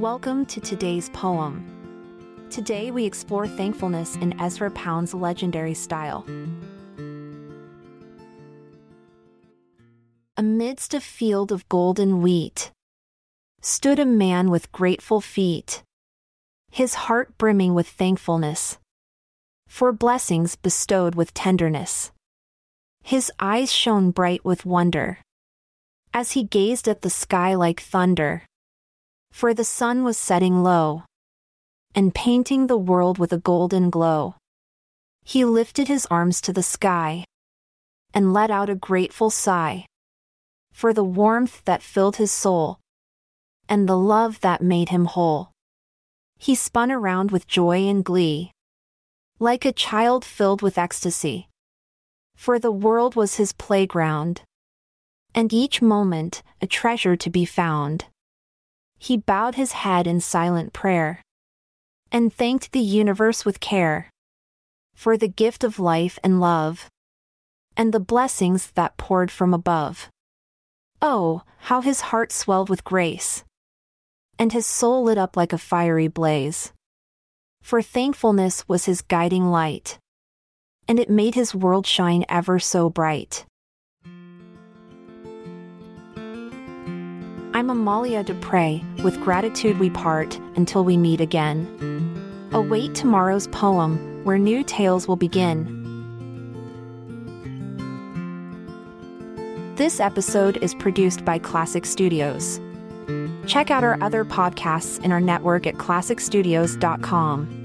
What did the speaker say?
Welcome to today's poem. Today we explore thankfulness in Ezra Pound's legendary style. Amidst a field of golden wheat stood a man with grateful feet, his heart brimming with thankfulness for blessings bestowed with tenderness. His eyes shone bright with wonder as he gazed at the sky like thunder. For the sun was setting low and painting the world with a golden glow. He lifted his arms to the sky and let out a grateful sigh for the warmth that filled his soul and the love that made him whole. He spun around with joy and glee, like a child filled with ecstasy. For the world was his playground, and each moment a treasure to be found. He bowed his head in silent prayer and thanked the universe with care for the gift of life and love and the blessings that poured from above. Oh, how his heart swelled with grace and his soul lit up like a fiery blaze. For thankfulness was his guiding light and it made his world shine ever so bright. I'm Amalia Dupre, with gratitude we part until we meet again. Await tomorrow's poem, where new tales will begin. This episode is produced by Klassic Studios. Check out our other podcasts in our network at klassicstudios.com.